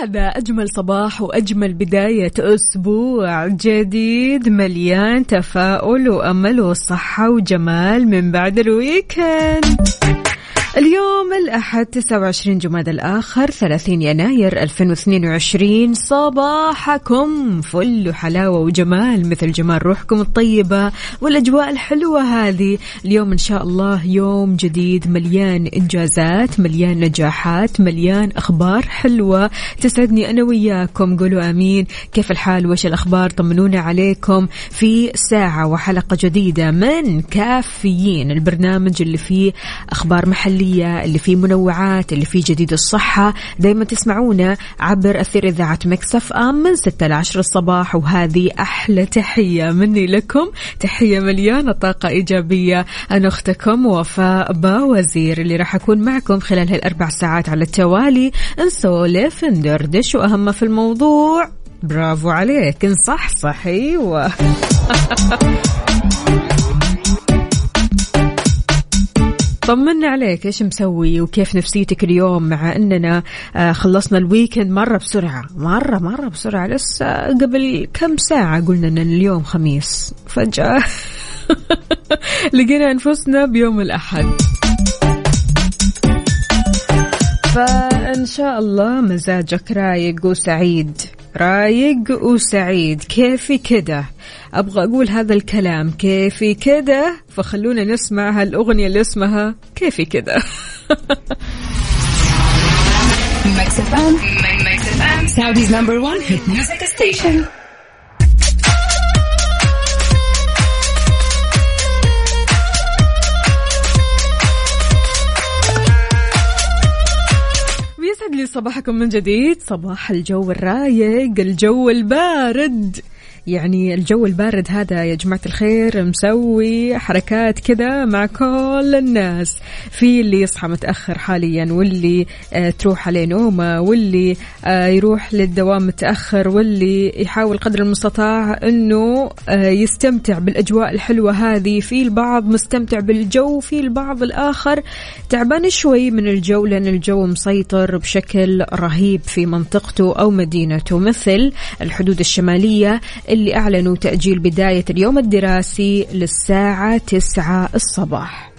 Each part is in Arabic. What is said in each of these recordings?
وهذا أجمل صباح وأجمل بداية أسبوع جديد مليان تفاؤل وأمل وصحة وجمال من بعد الويكند اليوم الأحد 29 جماد الآخر 30 يناير 2022 صباحكم فل وحلاوة وجمال مثل جمال روحكم الطيبة والأجواء الحلوة هذه. اليوم إن شاء الله يوم جديد مليان إنجازات مليان نجاحات مليان أخبار حلوة تسعدني أنا وياكم. قولوا أمين. كيف الحال؟ وش الأخبار؟ طمنونا عليكم. في ساعة وحلقة جديدة من كافيين البرنامج اللي فيه أخبار محلية اللي فيه منوعات اللي فيه جديد الصحة دايما تسمعونا عبر أثير إذاعة مكسف أم من 6 ل 10 الصباح. وهذه أحلى تحية مني لكم تحية مليانة طاقة إيجابية. أنا أختكم وفاء باوزير اللي راح أكون معكم خلال هالأربع ساعات على التوالي. نسولف ندردش وأهم في الموضوع. برافو عليك صح أيوه طمنا عليك إيش مسوي وكيف نفسيتك اليوم مع إننا آه، خلصنا الويكند مرة بسرعة؟ مرة مرة بسرعة لسه قبل كم ساعة قلنا إن اليوم خميس؟ فجأة لقينا أنفسنا بيوم الأحد. فإن شاء الله مزاجك رايق وسعيد. رايق وسعيد. كيفي كده؟ أبغى أقول هذا الكلام كيفي كده فخلونا نسمع هالأغنية اللي اسمها كيفي كده Mix FM. Mix FM. Saudi's number one hit music station. بيسعد لي صباحكم من جديد صباح الجو الرايق الجو البارد يعني الجو البارد هذا يا جماعة الخير مسوي حركات كذا مع كل الناس. في اللي يصحى متأخر حاليا واللي آه تروح عليه نومة واللي آه يروح للدوام متأخر واللي يحاول قدر المستطاع إنه آه يستمتع بالأجواء الحلوة هذه. في البعض مستمتع بالجو في البعض الآخر تعبان شوي من الجو لأن الجو مسيطر بشكل رهيب في منطقته أو مدينته. مثل الحدود الشمالية اللي أعلنوا تأجيل بداية اليوم الدراسي للساعة 9 الصباح.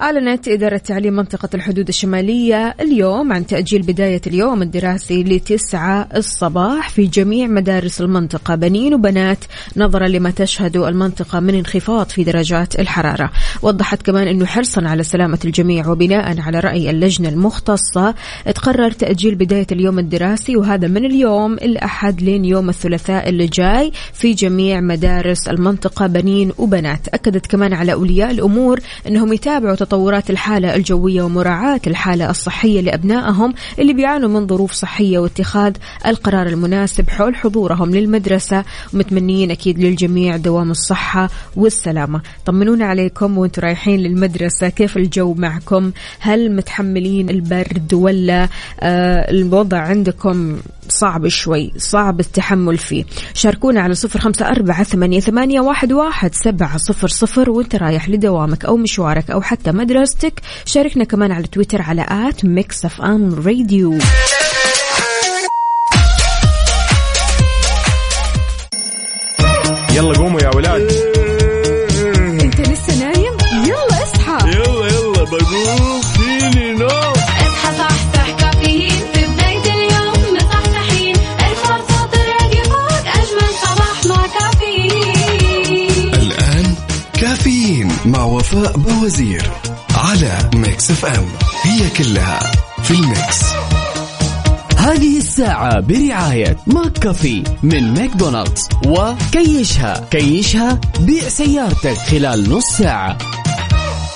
أعلنت إدارة تعليم منطقة الحدود الشمالية اليوم عن تأجيل بداية اليوم الدراسي لتسعة الصباح في جميع مدارس المنطقة بنين وبنات نظرا لما تشهده المنطقة من انخفاض في درجات الحرارة. وضحت كمان أنه حرصا على سلامة الجميع وبناء على رأي اللجنة المختصة. تقرر تأجيل بداية اليوم الدراسي وهذا من اليوم الأحد لين يوم الثلاثاء اللي جاي في جميع مدارس المنطقة بنين وبنات. أكدت كمان على أولياء الأمور أنهم يتابعوا تطورات الحالة الجوية ومراعاة الحالة الصحية لأبنائهم اللي بيعانوا من ظروف صحية واتخاذ القرار المناسب حول حضورهم للمدرسة. ومتمنيين أكيد للجميع دوام الصحة والسلامة. طمنونا عليكم وأنتم رايحين للمدرسة. كيف الجو معكم؟ هل متحملين البرد ولا آه الوضع عندكم صعب شوي؟ صعب التحمل فيه. شاركونا على صفر خمسة أربعة ثمانية, واحد سبعة صفر صفر وانت رايح لدوامك أو مشوارك أو حتى مدرستك. شاركنا كمان على تويتر على at Mix FM Radio يلا قوموا يا ولاد. انت لسه نايم؟ يلا اصحى. يلا يلا بقوم. فيني اصحى صحصح كافيين. في بداية اليوم مصحصحين. الفرصة تراقي فوق أجمل صباح مع كافيين. الآن كافيين مع وفاء بوزير. على Mix FM. هي كلها في ال Mix. هذه الساعة برعاية McCafé من ماكدونالدز وكيشها. كيشها بيع سيارتك خلال نص ساعة.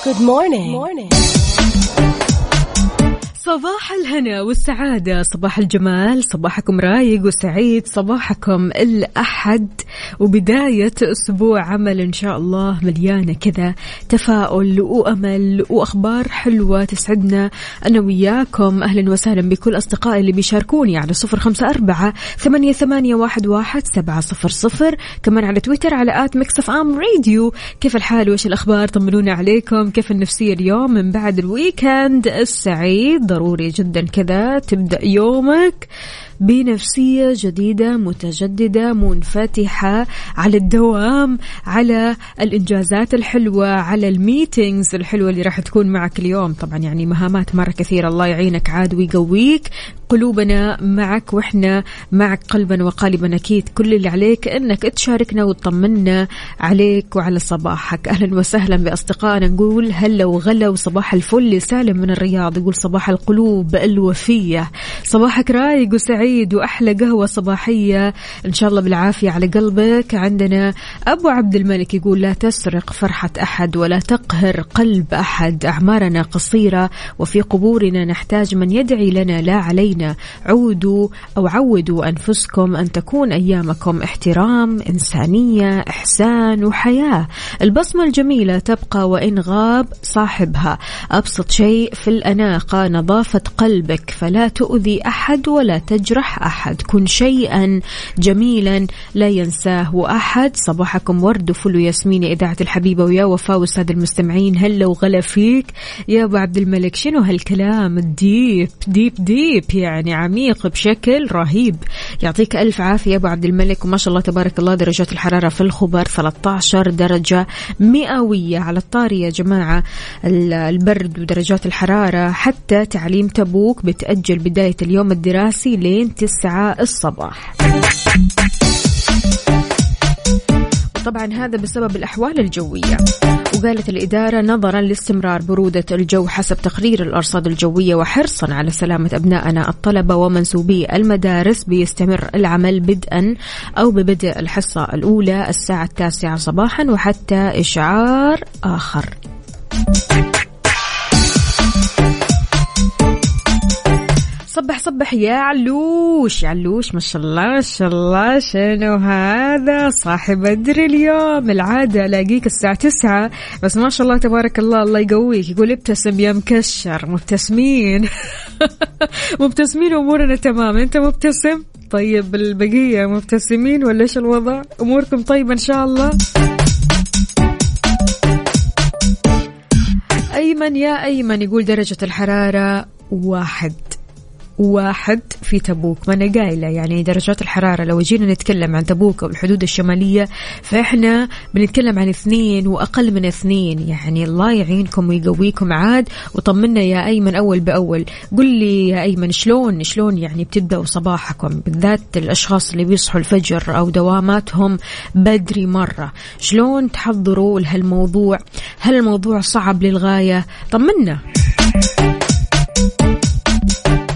Good morning. صباح الهنا والسعادة صباح الجمال صباحكم رايق وسعيد صباحكم الأحد. وبداية أسبوع عمل إن شاء الله مليانة كذا تفاؤل وأمل وأخبار حلوة تسعدنا. أنا وياكم أهلا وسهلا بكل أصدقائي اللي بيشاركوني على صفر خمسة أربعة ثمانية, ثمانية واحد, واحد سبعة صفر صفر. كمان على تويتر على at Mix FM Radio. كيف الحال؟ وإيش الأخبار؟ طمنونا عليكم. كيف النفسية اليوم من بعد ال weekend السعيد؟ ضروري جدا كذا. تبدأ يومك بنفسية جديدة متجددة منفتحة على الدوام على الإنجازات الحلوة على ال meetings الحلوة اللي راح تكون معك اليوم. طبعا يعني مهامات مرة كثيرة. الله يعينك عاد ويقويك. قلوبنا معك وإحنا معك قلبا وقالبا. أكيد كل اللي عليك إنك تشاركنا وتطمنا عليك وعلى صباحك. أهلا وسهلا بأصدقائنا. نقول هلا وغلا وصباح الفل. سالم من الرياض يقول صباح القلوب الوفية. صباحك رايق وسعيد وأحلى قهوة صباحية. إن شاء الله بالعافية على قلبك. عندنا أبو عبد الملك يقول لا تسرق فرحة أحد ولا تقهر قلب أحد. أعمارنا قصيرة وفي قبورنا نحتاج من يدعي لنا. لا علينا عودوا أو عودوا أنفسكم أن تكون أيامكم احترام إنسانية إحسان وحياة. البصمة الجميلة تبقى وإن غاب صاحبها. أبسط شيء في الأناقة نظافة قلبك. فلا تؤذي أحد ولا تجرح أحد. كن شيئا جميلا لا ينساه أحد. صباحكم ورد وفل وياسمين يا إذاعة الحبيبة ويا وفاء والسادة المستمعين. هلا وغلا فيك. يا أبو عبد الملك شنو هالكلام؟ ال deep deep deep يعني. عميق بشكل رهيب. يعطيك ألف عافية يا أبو عبد الملك وما شاء الله تبارك الله درجات الحرارة في الخبر 13 درجة مئوية على الطاري يا جماعة. ال- البرد ودرجات الحرارة حتى تعليم تبوك بتأجل بداية اليوم الدراسي لين 9 الصباح. طبعا هذا بسبب الأحوال الجوية. وقالت الإدارة نظرا لاستمرار برودة الجو حسب تقرير الأرصاد الجوية وحرصا على سلامة أبنائنا الطلبة ومنسوبي المدارس بيستمر العمل بدءا أو ببدء الحصة الأولى الساعة التاسعة صباحا وحتى إشعار آخر. صبح صبح يا علوش. علوش ما شاء الله ما شاء الله. شنو هذا؟ صاحب بدر اليوم. العادة ألاقيك الساعة تسعة بس ما شاء الله تبارك الله الله يقويك. يقول ابتسم يا مكشر. مبتسمين. مبتسمين أمورنا تمام. أنت مبتسم؟ طيب البقية مبتسمين ولا إيش الوضع؟ أموركم طيبة إن شاء الله. أيمن يا أيمن يقول درجة الحرارة واحد. واحد في تبوك. ما أنا قايلة يعني درجات الحرارة لو جينا نتكلم عن تبوك أو الحدود الشمالية فإحنا بنتكلم عن اثنين وأقل من اثنين. يعني الله يعينكم ويقويكم. عاد وطمنا يا أيمن أول بأول. قل لي يا أيمن شلون شلون يعني بتبدأوا صباحكم؟ بالذات الأشخاص اللي بيصحوا الفجر أو دواماتهم بدري مرة. شلون تحضروا لهالموضوع؟ هل الموضوع صعب للغاية. طمنا.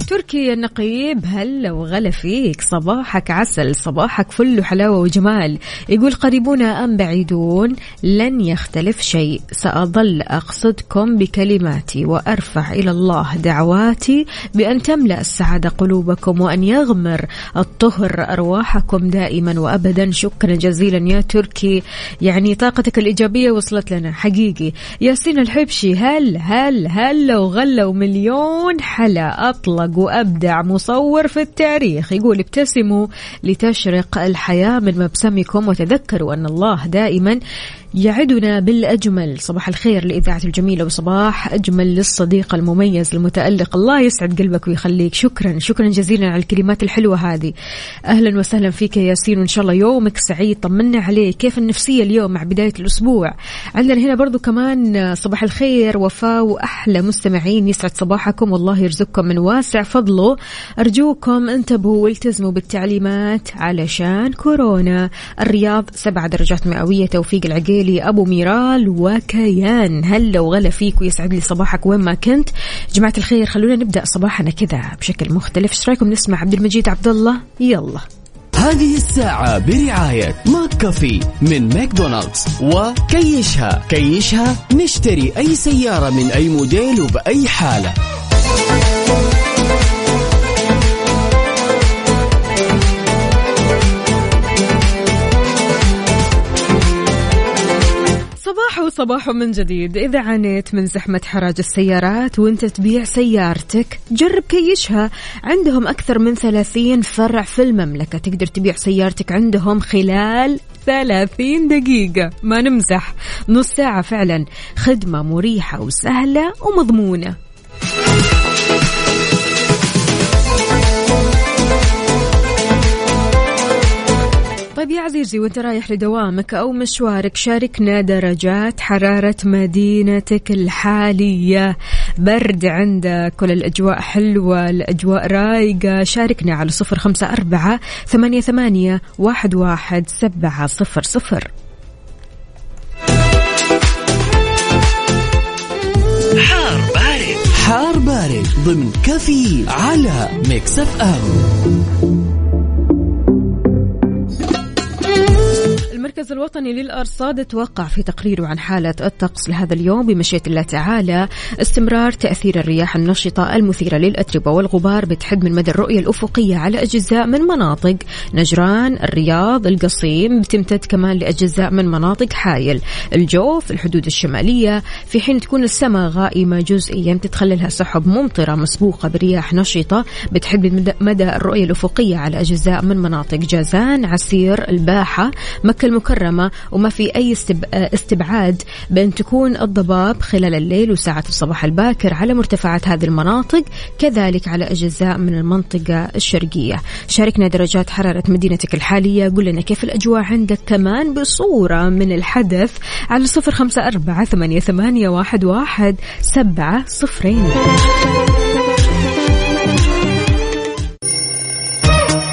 تركي النقيب هلا وغلا فيك. صباحك عسل صباحك فل وحلاوة وجمال. يقول قريبون أم بعيدون؟ لن يختلف شيء. سأظل أقصدكم بكلماتي وأرفع إلى الله دعواتي بأن تملأ السعادة قلوبكم وأن يغمر الطهر أرواحكم دائما وأبدا. شكرا جزيلا يا تركي. يعني طاقتك الإيجابية وصلت لنا. حقيقي. ياسين الحبشي هل هل هلا وغلا ومليون حلا. أطلق وأبدع مصور في التاريخ. يقول ابتسموا لتشرق الحياة من مبسمكم وتذكروا أن الله دائما يعدنا بالأجمل. صباح الخير لإذاعة الجميلة وصباح أجمل للصديق المميز المتألق. الله يسعد قلبك ويخليك. شكرا. شكرا جزيلا على الكلمات الحلوة هذه. أهلا وسهلا فيك يا ياسين. وإن شاء الله يومك سعيد. طمنا عليك. كيف النفسية اليوم مع بداية الأسبوع؟ عندنا هنا برضو كمان صباح الخير. وفاء وأحلى مستمعين. يسعد صباحكم. والله يرزقكم من واسع فضله أرجوكم انتبهوا والتزموا بالتعليمات علشان كورونا. الرياض سبعة درجات مئوية توفيق العقيلي أبو ميرال وكيان. هلا وغلا فيك ويسعد لي صباحك وين ما كنت. جماعة الخير خلونا نبدأ صباحنا كذا بشكل مختلف. إيش رأيكم؟ نسمع عبد المجيد عبد الله. يلا. هذه الساعة برعاية McCafé من ماكدونالدز. وكيشها كيشها نشتري أي سيارة من أي موديل وبأي حالة. صباح من جديد. إذا عانيت من زحمة حراج السيارات وإنت تبيع سيارتك جرب كيشها. عندهم أكثر من 30 فرع في المملكة. تقدر تبيع سيارتك عندهم خلال 30 دقيقة. ما نمزح. نص ساعة فعلا. خدمة مريحة وسهلة ومضمونة. طيب يا عزيزي وأنت رايح لدوامك أو مشوارك شاركنا درجات حرارة مدينتك الحالية. برد عندك كل الأجواء حلوة الأجواء رايقة. شاركنا على صفر خمسة أربعة ثمانية ثمانية واحد واحد سبعة صفر صفر. حار بارد. حار بارد ضمن كفي على Mix FM. المركز الوطني للأرصاد توقع في تقريره عن حالة الطقس لهذا اليوم بمشيئة الله تعالى استمرار تأثير الرياح النشطة المثيرة للأتربة والغبار بتحد من مدى الرؤية الأفقية على أجزاء من مناطق نجران الرياض القصيم بتمتد كمان لأجزاء من مناطق حايل. الجوف الحدود الشمالية في حين تكون السماء غائمة جزئيا تتخللها سحب ممطرة مسبوقة برياح نشطة بتحد من مدى- الرؤية الأفقية على أجزاء من مناطق جازان عسير الباحة مكة المكرمة وما في أي استب... استبعاد بأن تكون الضباب خلال الليل وساعات الصباح الباكر على مرتفعات هذه المناطق كذلك على أجزاء من المنطقة الشرقية. شاركنا درجات حرارة مدينتك الحالية قل لنا كيف الأجواء عندك؟ كمان بصورة من الحدث على صفر خمسة أربعة ثمانية, ثمانية واحد, واحد سبعة صفرين.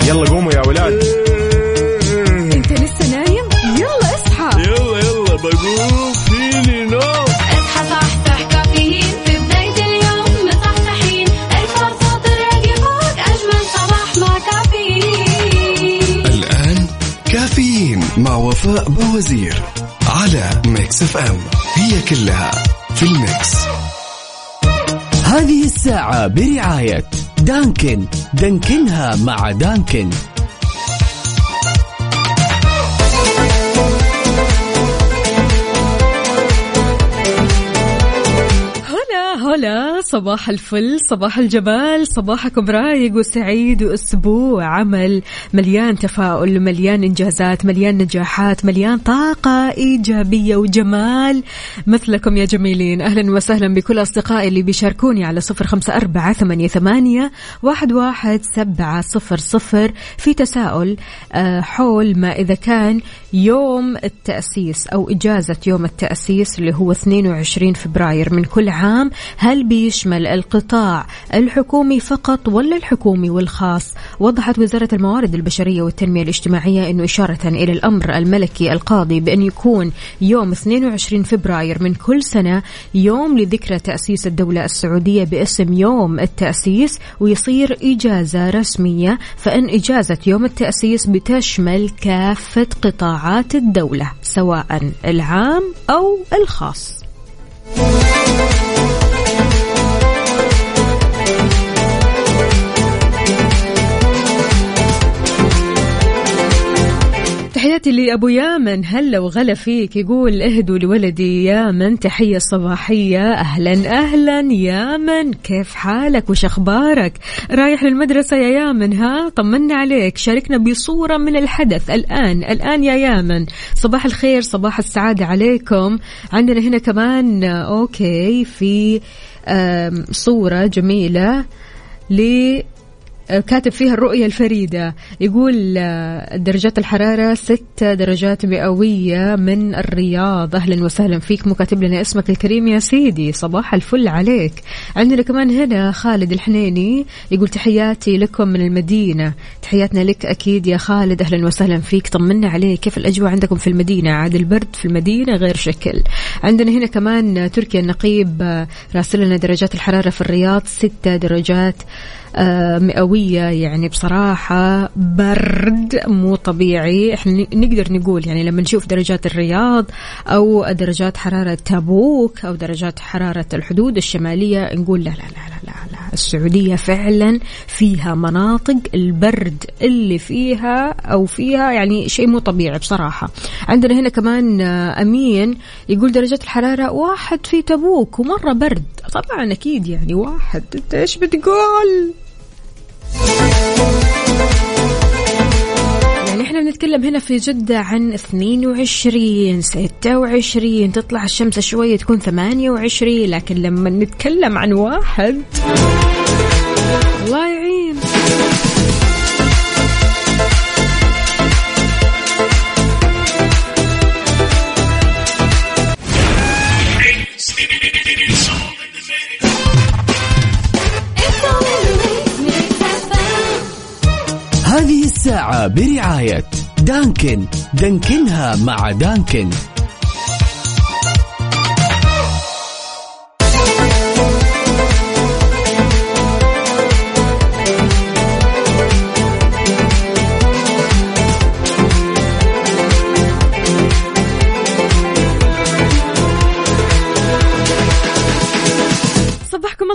يلا قوموا يا ولاد. وفاء بوزير على Mix FM هي كلها في ال Mix. هذه الساعة برعاية دانكن. دانكنها مع دانكن. هلا هلا. صباح الفل صباح الجمال صباحكم رايق وسعيد وأسبوع عمل. مليان تفاؤل مليان إنجازات مليان نجاحات مليان طاقة إيجابية وجمال. مثلكم يا جميلين أهلا وسهلا بكل أصدقائي اللي بيشاركوني على صفر خمسة أربعة ثمانية, واحد, واحد سبعة صفر صفر. في تساؤل آه، حول ما إذا كان يوم التأسيس أو إجازة يوم التأسيس اللي هو 22 فبراير من كل عام هل بيشمل القطاع الحكومي فقط ولا الحكومي والخاص؟ وضحت وزارة الموارد البشرية والتنمية الاجتماعية أنه إشارة إلى الأمر الملكي القاضي بأن يكون يوم 22 فبراير من كل سنة يوم لذكرى تأسيس الدولة السعودية باسم يوم التأسيس ويصير إجازة رسمية فإن إجازة يوم التأسيس بتشمل كافة قطاعات الدولة سواء العام أو الخاص. لأبو يامن هلا وغلا فيك يقول اهدوا لولدي يامن تحية صباحية أهلا أهلا يامن كيف حالك؟ وش أخبارك؟ رايح للمدرسة يا يامن ها؟ طمنا عليك شاركنا بصورة من الحدث الآن الآن يا يامن. صباح الخير صباح السعادة عليكم. عندنا هنا كمان أوكي في صورة جميلة ل كاتب فيها الرؤية الفريدة. يقول آه، درجات الحرارة ستة درجات مئوية من الرياض. أهلا وسهلا فيك مو كاتب لنا اسمك الكريم يا سيدي. صباح الفل عليك. عندنا كمان هنا خالد الحنيني يقول تحياتي لكم من المدينة. تحياتنا لك أكيد يا خالد. أهلا وسهلا فيك. طمنا عليك. كيف الأجواء عندكم في المدينة؟ عاد البرد في المدينة غير شكل. عندنا هنا كمان تركيا النقيب آه، راسل لنا درجات الحرارة في الرياض ستة درجات آه، مئوية يعني بصراحة برد مو طبيعي. إحنا نقدر نقول يعني لما نشوف درجات الرياض أو درجات حرارة تابوك أو درجات حرارة الحدود الشمالية نقول لا لا لا لا لا, لا السعودية فعلا فيها مناطق البرد اللي فيها أو فيها يعني شيء مو طبيعي بصراحة. عندنا هنا كمان آه، أمين يقول درجة الحرارة واحد في تبوك ومرة برد. طبعا أكيد يعني واحد. أنت إيش بتقول؟ يعني إحنا بنتكلم هنا في جدة عن 22 26 تطلع الشمس شوية تكون 28 لكن لما نتكلم عن واحد برعاية دانكن. دانكنها مع دانكن.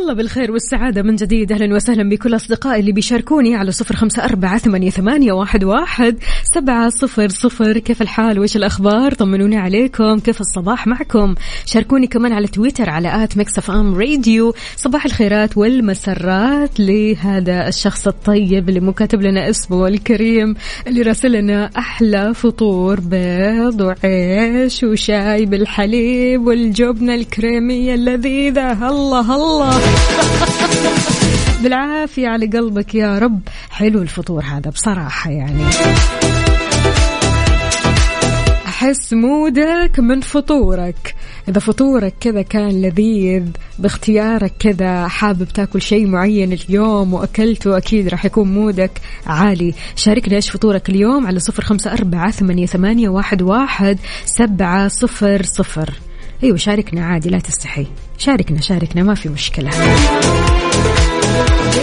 الله بالخير والسعادة من جديد. أهلا وسهلا بكل أصدقائي اللي بيشاركوني على صفر خمسة أربعة ثمانية, واحد, سبعة صفر صفر كيف الحال؟ وإيش الأخبار؟ طمنوني عليكم. كيف الصباح معكم؟ شاركوني كمان على تويتر على at Mix FM Radio. صباح الخيرات والمسرات لهذا الشخص الطيب اللي مو كاتب لنا اسمه الكريم اللي راسل لنا أحلى فطور بيض وعيش وشاي بالحليب والجبنة الكريمية اللذيذة. الله الله بالعافية على قلبك يا رب. حلو الفطور هذا بصراحة يعني. أحس مودك من فطورك. إذا فطورك كذا كان لذيذ باختيارك كذا حابب تاكل شيء معين اليوم وأكلته أكيد راح يكون مودك عالي. شاركنا إيش فطورك اليوم على صفر خمسة أربعة ثمانية, ثمانية واحد, واحد سبعة صفر صفر. أيوة شاركنا عادي لا تستحي. شاركنا شاركنا ما في مشكلة.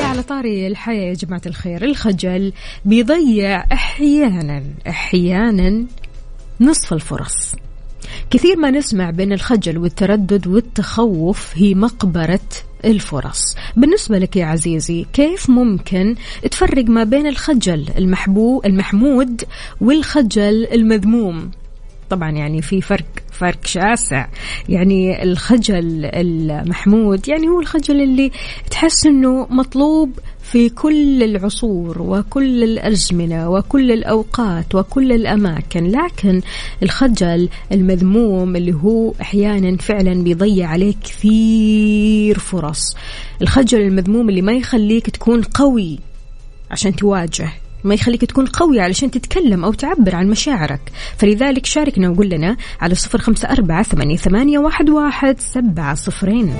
على طاري الحياة يا جماعة الخير. الخجل بيضيع أحيانا أحيانا نصف الفرص. كثير ما نسمع بين الخجل والتردد والتخوف هي مقبرة الفرص. بالنسبة لك يا عزيزي كيف ممكن تفرق ما بين الخجل المحبو المحمود والخجل المذموم؟ طبعا يعني في فرق فرق شاسع. يعني الخجل المحمود يعني هو الخجل اللي تحس إنه مطلوب في كل العصور وكل الأزمنة وكل الأوقات وكل الأماكن. لكن الخجل المذموم اللي هو أحيانا فعلا بيضيع عليك كثير فرص. الخجل المذموم اللي ما يخليك تكون قوي عشان تواجه ما يخليك تكون قوي علشان تتكلم أو تعبر عن مشاعرك فلذلك شاركنا وقول لنا على صفر خمسة أربعة ثمانية, ثمانية واحد, واحد سبعة صفرين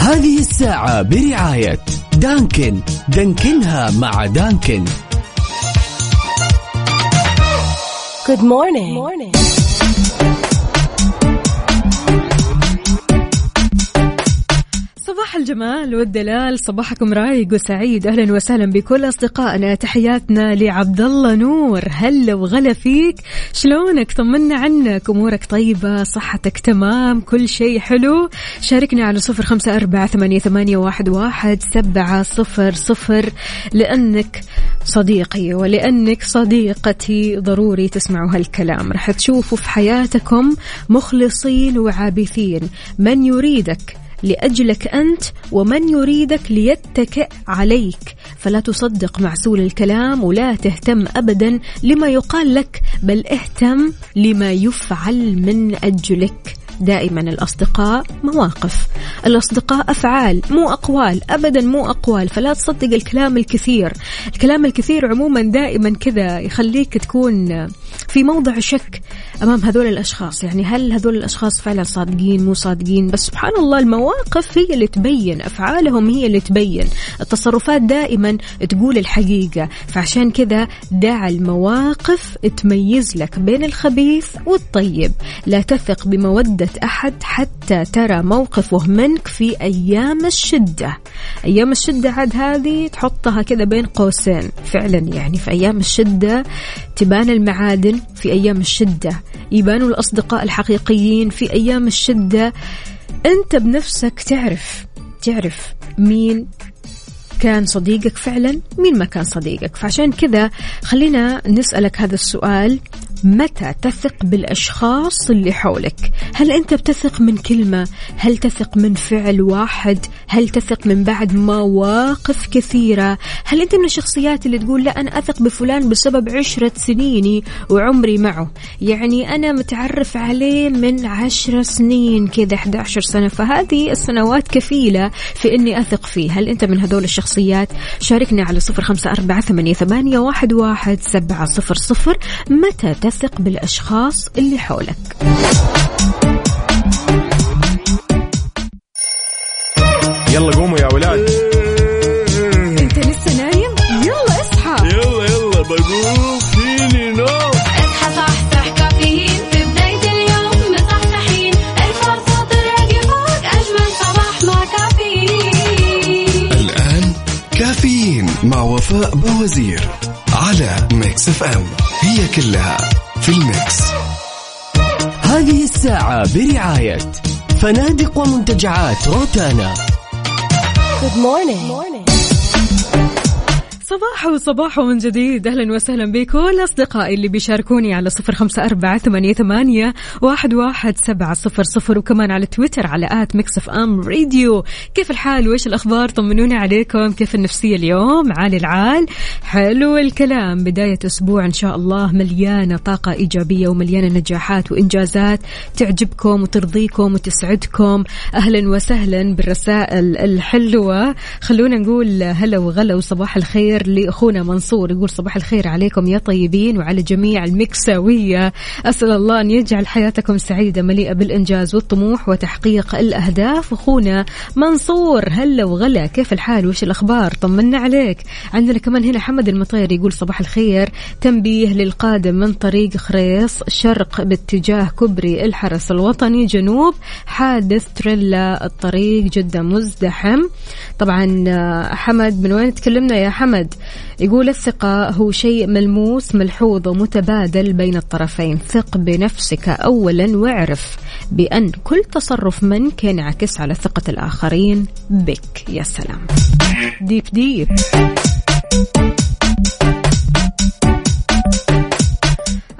هذه الساعة برعاية دانكن دانكنها مع دانكن Good morning. morning. صباح الجمال والدلال صباحكم رايق وسعيد. أهلا وسهلا بكل أصدقائنا. تحياتنا لعبد الله نور. هلا وغلا فيك. شلونك؟ طمنا عنك. أمورك طيبة؟ صحتك تمام؟ كل شيء حلو؟ شاركنا على صفر خمسة أربعة ثمانية, ثمانية واحد, واحد سبعة صفر صفر. لأنك صديقي ولأنك صديقتي ضروري تسمعوا هالكلام. راح تشوفوا في حياتكم مخلصين وعابثين. من يريدك لأجلك أنت ومن يريدك ليتكئ عليك. فلا تصدق معسول الكلام ولا تهتم أبدا لما يقال لك بل اهتم لما يفعل من أجلك. دائما الأصدقاء مواقف. الأصدقاء أفعال مو أقوال أبدا مو أقوال. فلا تصدق الكلام الكثير. الكلام الكثير عموما دائما كذا يخليك تكون في موضع شك. أمام هذول الأشخاص. يعني هل هذول الأشخاص فعلا صادقين مو صادقين؟ بس سبحان الله المواقف هي اللي تبين أفعالهم هي اللي تبين. التصرفات دائما تقول الحقيقة. فعشان كذا دع المواقف تميز لك بين الخبيث والطيب. لا تثق بمودة أحد حتى ترى موقفه منك في أيام الشدة. أيام الشدة عاد هذه تحطها كذا بين قوسين. فعلا يعني في أيام الشدة تبان المعادن في أيام الشدة يبانوا الأصدقاء الحقيقيين في أيام الشدة. أنت بنفسك تعرف تعرف مين كان صديقك فعلا مين ما كان صديقك. فعشان كذا خلينا نسألك هذا السؤال. متى تثق بالأشخاص اللي حولك؟ هل أنت بتثق من كلمة؟ هل تثق من فعل واحد؟ هل تثق من بعد مواقف كثيرة؟ هل أنت من الشخصيات اللي تقول لا أنا أثق بفلان بسبب عشرة سنيني وعمري معه؟ يعني أنا متعرف عليه من عشر سنين كذا 11 سنة. فهذه السنوات كفيلة في أني أثق فيه. هل أنت من هذول الشخصيات؟ شاركنا على صفر خمسة أربعة ثمانية, ثمانية واحد, واحد سبعة صفر صفر. متى تثق بالأشخاص اللي حولك. يلا قوموا يا ولاد. أنت لسه نايم؟ يلا اصحى. يلا يلا بقوم فيني نوم. اصحى صحصح كافيين. في بداية اليوم مصحصحين. الفرصة تراقي فوق أجمل صباح مع كافيين. الآن كافيين مع وفاء بوازير على Mix FM. هي كلها في ال Mix هذه الساعة برعاية فنادق ومنتجعات روتانا Good morning. Morning. صباح وصباح من جديد. أهلا وسهلا بكل أصدقائي اللي بيشاركوني على صفر خمسة أربعة ثمانية, واحد, واحد سبعة صفر صفر وكمان على تويتر على at Mix FM Radio. كيف الحال؟ وإيش الأخبار؟ طمنوني عليكم. كيف النفسية اليوم؟ عالي العال. حلو الكلام. بداية أسبوع إن شاء الله مليانة طاقة إيجابية ومليانة نجاحات وإنجازات تعجبكم وترضيكم وتسعدكم. أهلا وسهلا بالرسائل الحلوة. خلونا نقول هلا وغلا وصباح الخير لأخونا منصور. يقول صباح الخير عليكم يا طيبين وعلى جميع المكساوية. أسأل الله أن يجعل حياتكم سعيدة مليئة بالإنجاز والطموح وتحقيق الأهداف. أخونا منصور هلا وغلا. كيف الحال؟ وش الأخبار؟ طمنا عليك. عندنا كمان هنا حمد المطير يقول صباح الخير. تنبيه للقادم من طريق خريص شرق باتجاه كبري الحرس الوطني جنوب حادث تريلا. الطريق جدا مزدحم. طبعا آه، حمد من وين تكلمنا يا حمد؟ يقول الثقة هو شيء ملموس ملحوظ ومتبادل بين الطرفين. ثق بنفسك أولا واعرف بأن كل تصرف منك ينعكس على ثقة الآخرين بك. يا سلام. deep deep.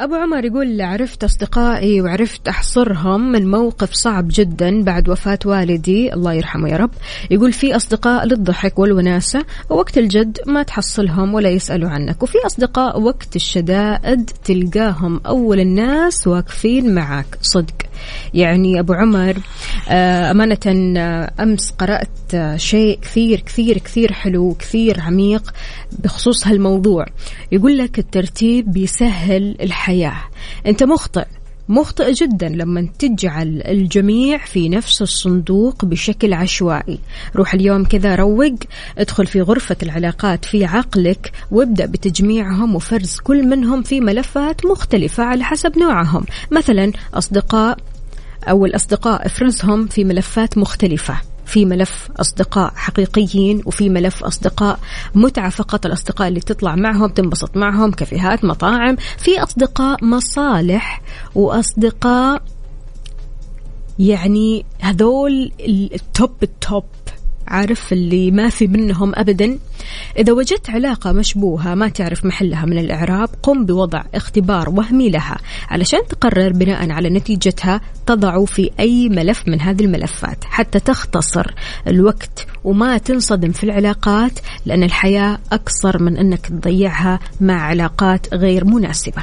أبو عمر يقول عرفت أصدقائي وعرفت أحصرهم من موقف صعب جدا بعد وفاة والدي الله يرحمه يا رب. يقول في أصدقاء للضحك والوناسة ووقت الجد ما تحصلهم ولا يسألوا عنك وفي أصدقاء وقت الشدائد تلقاهم أول الناس واقفين معك صدق. يعني أبو عمر آه، أمانة آه، أمس قرأت آه، شيء كثير كثير كثير حلو كثير عميق بخصوص هالموضوع. يقول لك الترتيب بيسهل الحياة. أنت مخطئ مخطئ جدا لما تجعل الجميع في نفس الصندوق بشكل عشوائي. روح اليوم كذا روق ادخل في غرفة العلاقات في عقلك وابدأ بتجميعهم وفرز كل منهم في ملفات مختلفة على حسب نوعهم. مثلا أصدقاء أو الأصدقاء أفرزهم في ملفات مختلفة في ملف أصدقاء حقيقيين وفي ملف أصدقاء متعة فقط. الأصدقاء اللي تطلع معهم تنبسط معهم كافيهات مطاعم. في أصدقاء مصالح وأصدقاء يعني هذول ال top ال top عارف؟ اللي ما في منهم ابدا. إذا وجدت علاقة مشبوهة ما تعرف محلها من الإعراب قم بوضع اختبار وهمي لها علشان تقرر بناء على نتيجتها تضع في أي ملف من هذه الملفات حتى تختصر الوقت وما تنصدم في العلاقات لأن الحياة اقصر من أنك تضيعها مع علاقات غير مناسبة.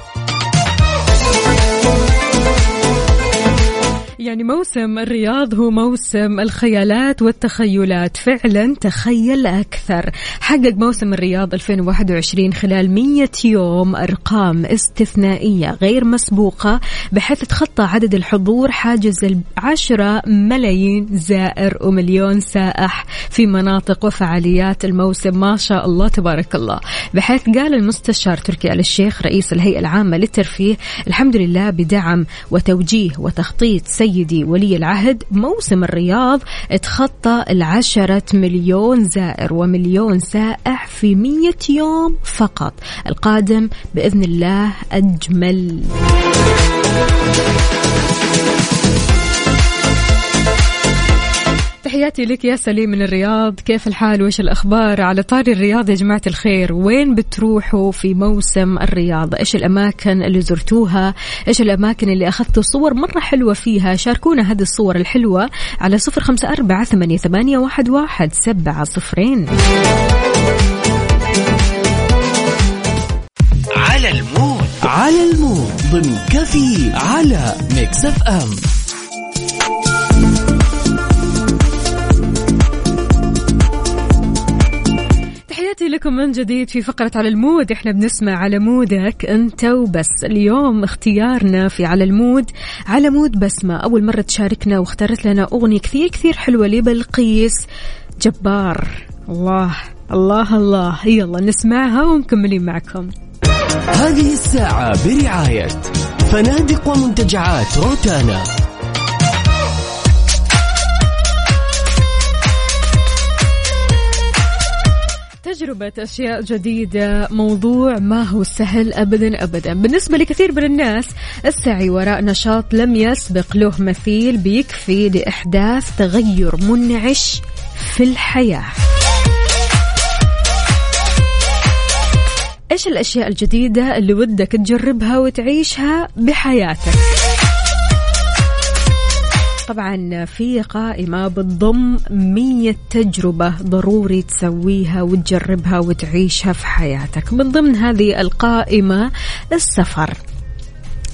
يعني موسم الرياض هو موسم الخيالات والتخيلات. فعلا تخيل أكثر. حقق موسم الرياض 2021 خلال 100 يوم أرقام استثنائية غير مسبوقة بحيث تخطى عدد الحضور حاجز العشرة ملايين زائر ومليون سائح في مناطق وفعاليات الموسم. ما شاء الله تبارك الله. بحيث قال المستشار تركي آل الشيخ رئيس الهيئة العامة للترفيه الحمد لله بدعم وتوجيه وتخطيط سيدي ولي العهد موسم الرياض تخطى العشرة مليون زائر ومليون سائح في مية يوم فقط. القادم بإذن الله أجمل. تحياتي لك يا سليم من الرياض. كيف الحال؟ وش الأخبار؟ على طاري الرياض يا جماعة الخير وين بتروحوا في موسم الرياض؟ إيش الأماكن اللي زرتوها؟ إيش الأماكن اللي أخذتوا صور مرة حلوة فيها؟ شاركونا هذه الصور الحلوة على صفر خمسة أربعة ثمانية, واحد سبعة صفرين. على المود. على المود. ضمن كفي على Mix FM. لكم من جديد في فقرة على ال mood. إحنا بنسمع على mood ك أنت وبس. اليوم اختيارنا في على ال mood على مود بسمة. أول مرة تشاركنا واختارت لنا أغنية كثير كثير حلوة لبلقيس جبار. الله الله الله. يلا نسمعها ومكملين معكم. هذه الساعة برعاية فنادق ومنتجعات روتانا. تجربة أشياء جديدة موضوع ما هو سهل أبدا أبدا. بالنسبة لكثير من الناس السعي وراء نشاط لم يسبق له مثيل بيكفي لإحداث تغير منعش في الحياة. إيش الأشياء الجديدة اللي ودك تجربها وتعيشها بحياتك؟ طبعا في قائمة بتضم مية تجربة ضروري تسويها وتجربها وتعيشها في حياتك. من ضمن هذه القائمة السفر.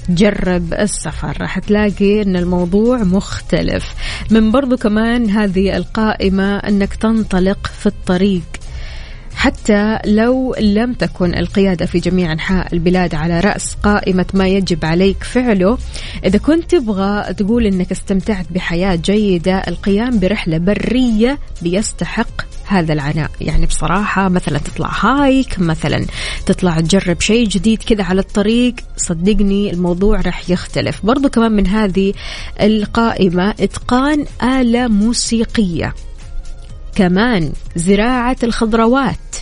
جرب السفر. راح تلاقي إن الموضوع مختلف. من برضو كمان هذه القائمة إنك تنطلق في الطريق. حتى لو لم تكن القيادة في جميع أنحاء البلاد على رأس قائمة ما يجب عليك فعله إذا كنت تبغى تقول أنك استمتعت بحياة جيدة القيام برحلة برية بيستحق هذا العناء. يعني بصراحة مثلا تطلع هايك مثلا تطلع تجرب شيء جديد كذا على الطريق صدقني الموضوع راح يختلف. برضو كمان من هذه القائمة إتقان آلة موسيقية. كمان زراعة الخضروات.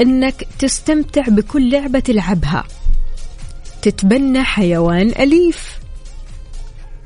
إنك تستمتع بكل لعبة تلعبها. تتبنى حيوان أليف.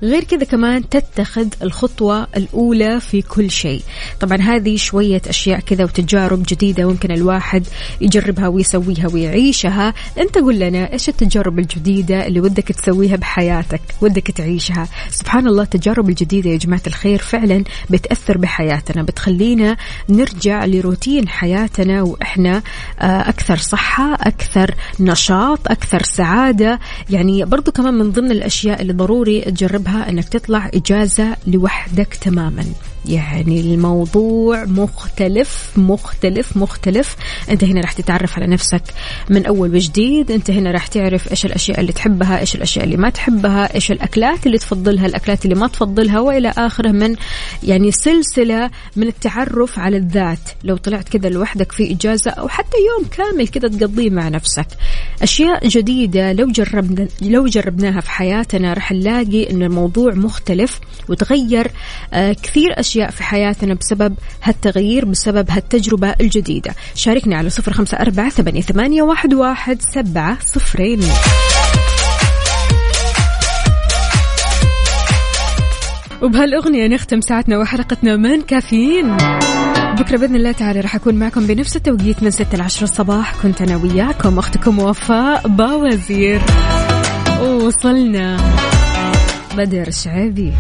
غير كذا كمان تتخذ الخطوة الأولى في كل شيء. طبعا هذه شوية أشياء كذا وتجارب جديدة ممكن الواحد يجربها ويسويها ويعيشها. أنت قل لنا إيش التجارب الجديدة اللي ودك تسويها بحياتك ودك تعيشها؟ سبحان الله التجارب الجديدة يا جماعة الخير فعلا بتأثر بحياتنا بتخلينا نرجع لروتين حياتنا وإحنا آه، أكثر صحة أكثر نشاط أكثر سعادة. يعني برضو كمان من ضمن الأشياء اللي ضروري تجربها أنك تطلع إجازة لوحدك تماما. يعني الموضوع مختلف مختلف مختلف. أنت هنا راح تتعرف على نفسك من أول وجديد. أنت هنا راح تعرف إيش الأشياء اللي تحبها إيش الأشياء اللي ما تحبها إيش الأكلات اللي تفضلها الأكلات اللي ما تفضلها وإلى آخره من يعني سلسلة من التعرف على الذات. لو طلعت كذا لوحدك في إجازة أو حتى يوم كامل كذا تقضيه مع نفسك. أشياء جديدة لو جربنا لو جربناها في حياتنا راح نلاقي إن الموضوع مختلف وتغير آه، كثير أشياء في حياتنا بسبب هالتغيير بسبب هالتجربة الجديدة. شاركني على صفر أربعة ثمانية, ثمانية واحد, سبعة صفرين. وبهالأغنية نختم ساعتنا وحلقتنا من كافيين. بكرة بإذن الله تعالى راح أكون معكم بنفس التوقيت من 6 ل 10 الصباح. كنت أنا وياكم أختكم وفاء باوزير. ووصلنا بدر شعبي